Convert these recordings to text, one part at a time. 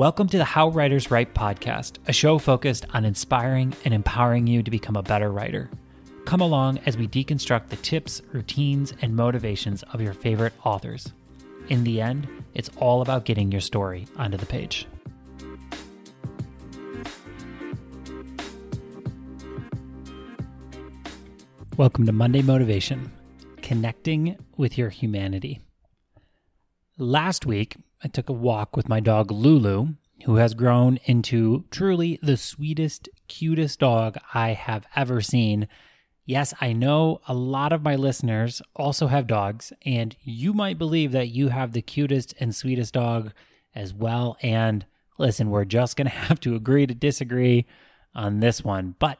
Welcome to the How Writers Write podcast, a show focused on inspiring and empowering you to become a better writer. Come along as we deconstruct the tips, routines, and motivations of your favorite authors. In the end, it's all about getting your story onto the page. Welcome to Monday Motivation Connecting with Your Humanity. Last week, I took a walk with my dog Lulu, who has grown into truly the sweetest, cutest dog I have ever seen. Yes, I know a lot of my listeners also have dogs, and you might believe that you have the cutest and sweetest dog as well. And listen, we're just going to have to agree to disagree on this one. But,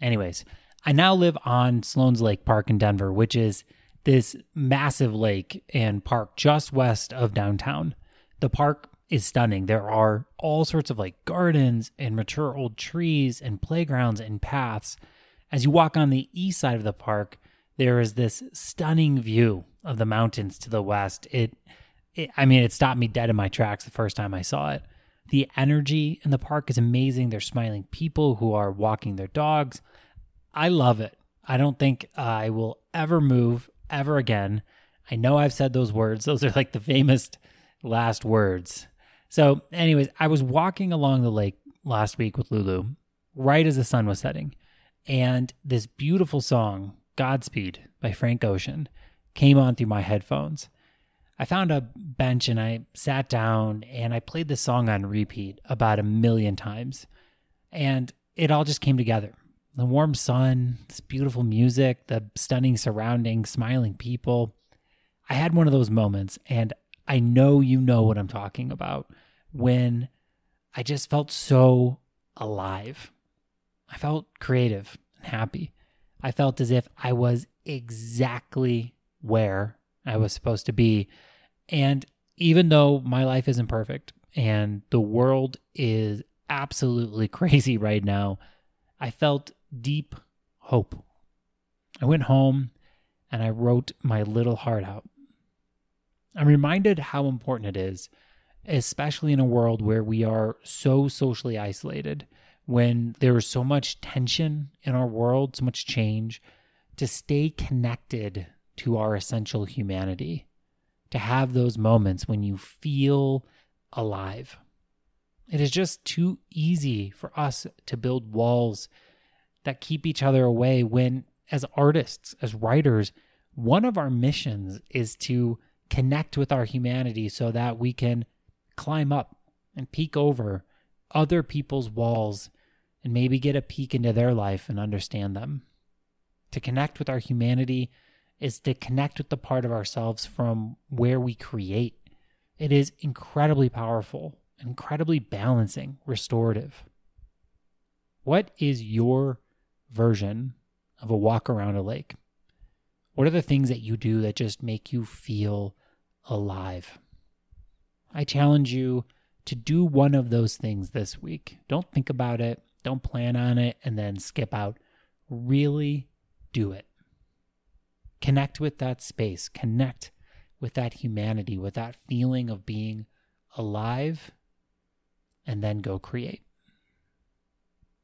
anyways, I now live on Sloan's Lake Park in Denver, which is this massive lake and park just west of downtown. The park is stunning. There are all sorts of like gardens and mature old trees and playgrounds and paths. As you walk on the east side of the park, there is this stunning view of the mountains to the west. It, it I mean, it stopped me dead in my tracks the first time I saw it. The energy in the park is amazing. There's smiling people who are walking their dogs. I love it. I don't think I will ever move ever again. I know I've said those words. Those are like the famous last words. So, anyways, I was walking along the lake last week with Lulu right as the sun was setting, and this beautiful song, Godspeed by Frank Ocean, came on through my headphones. I found a bench and I sat down and I played the song on repeat about a million times. And it all just came together the warm sun, this beautiful music, the stunning surroundings, smiling people. I had one of those moments, and I know you know what I'm talking about when I just felt so alive. I felt creative and happy. I felt as if I was exactly where I was supposed to be. And even though my life isn't perfect and the world is absolutely crazy right now, I felt deep hope. I went home and I wrote my little heart out. I'm reminded how important it is, especially in a world where we are so socially isolated, when there is so much tension in our world, so much change, to stay connected to our essential humanity, to have those moments when you feel alive. It is just too easy for us to build walls that keep each other away when, as artists, as writers, one of our missions is to connect with our humanity so that we can climb up and peek over other people's walls and maybe get a peek into their life and understand them. To connect with our humanity is to connect with the part of ourselves from where we create. It is incredibly powerful, incredibly balancing, restorative. What is your version of a walk around a lake? What are the things that you do that just make you feel alive? I challenge you to do one of those things this week. Don't think about it, don't plan on it, and then skip out. Really do it. Connect with that space, connect with that humanity, with that feeling of being alive, and then go create.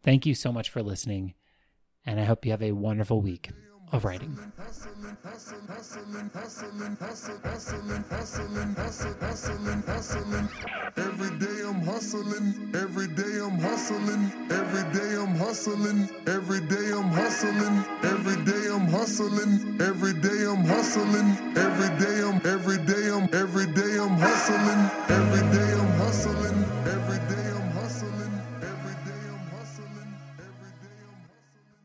Thank you so much for listening and I hope you have a wonderful week of writing. Every day I'm hustling, every day I'm hustling, every day I'm hustling, every day I'm hustling, every day I'm hustling, every day I'm hustling, every day I'm every day I'm every day I'm hustling, every day I'm hustling.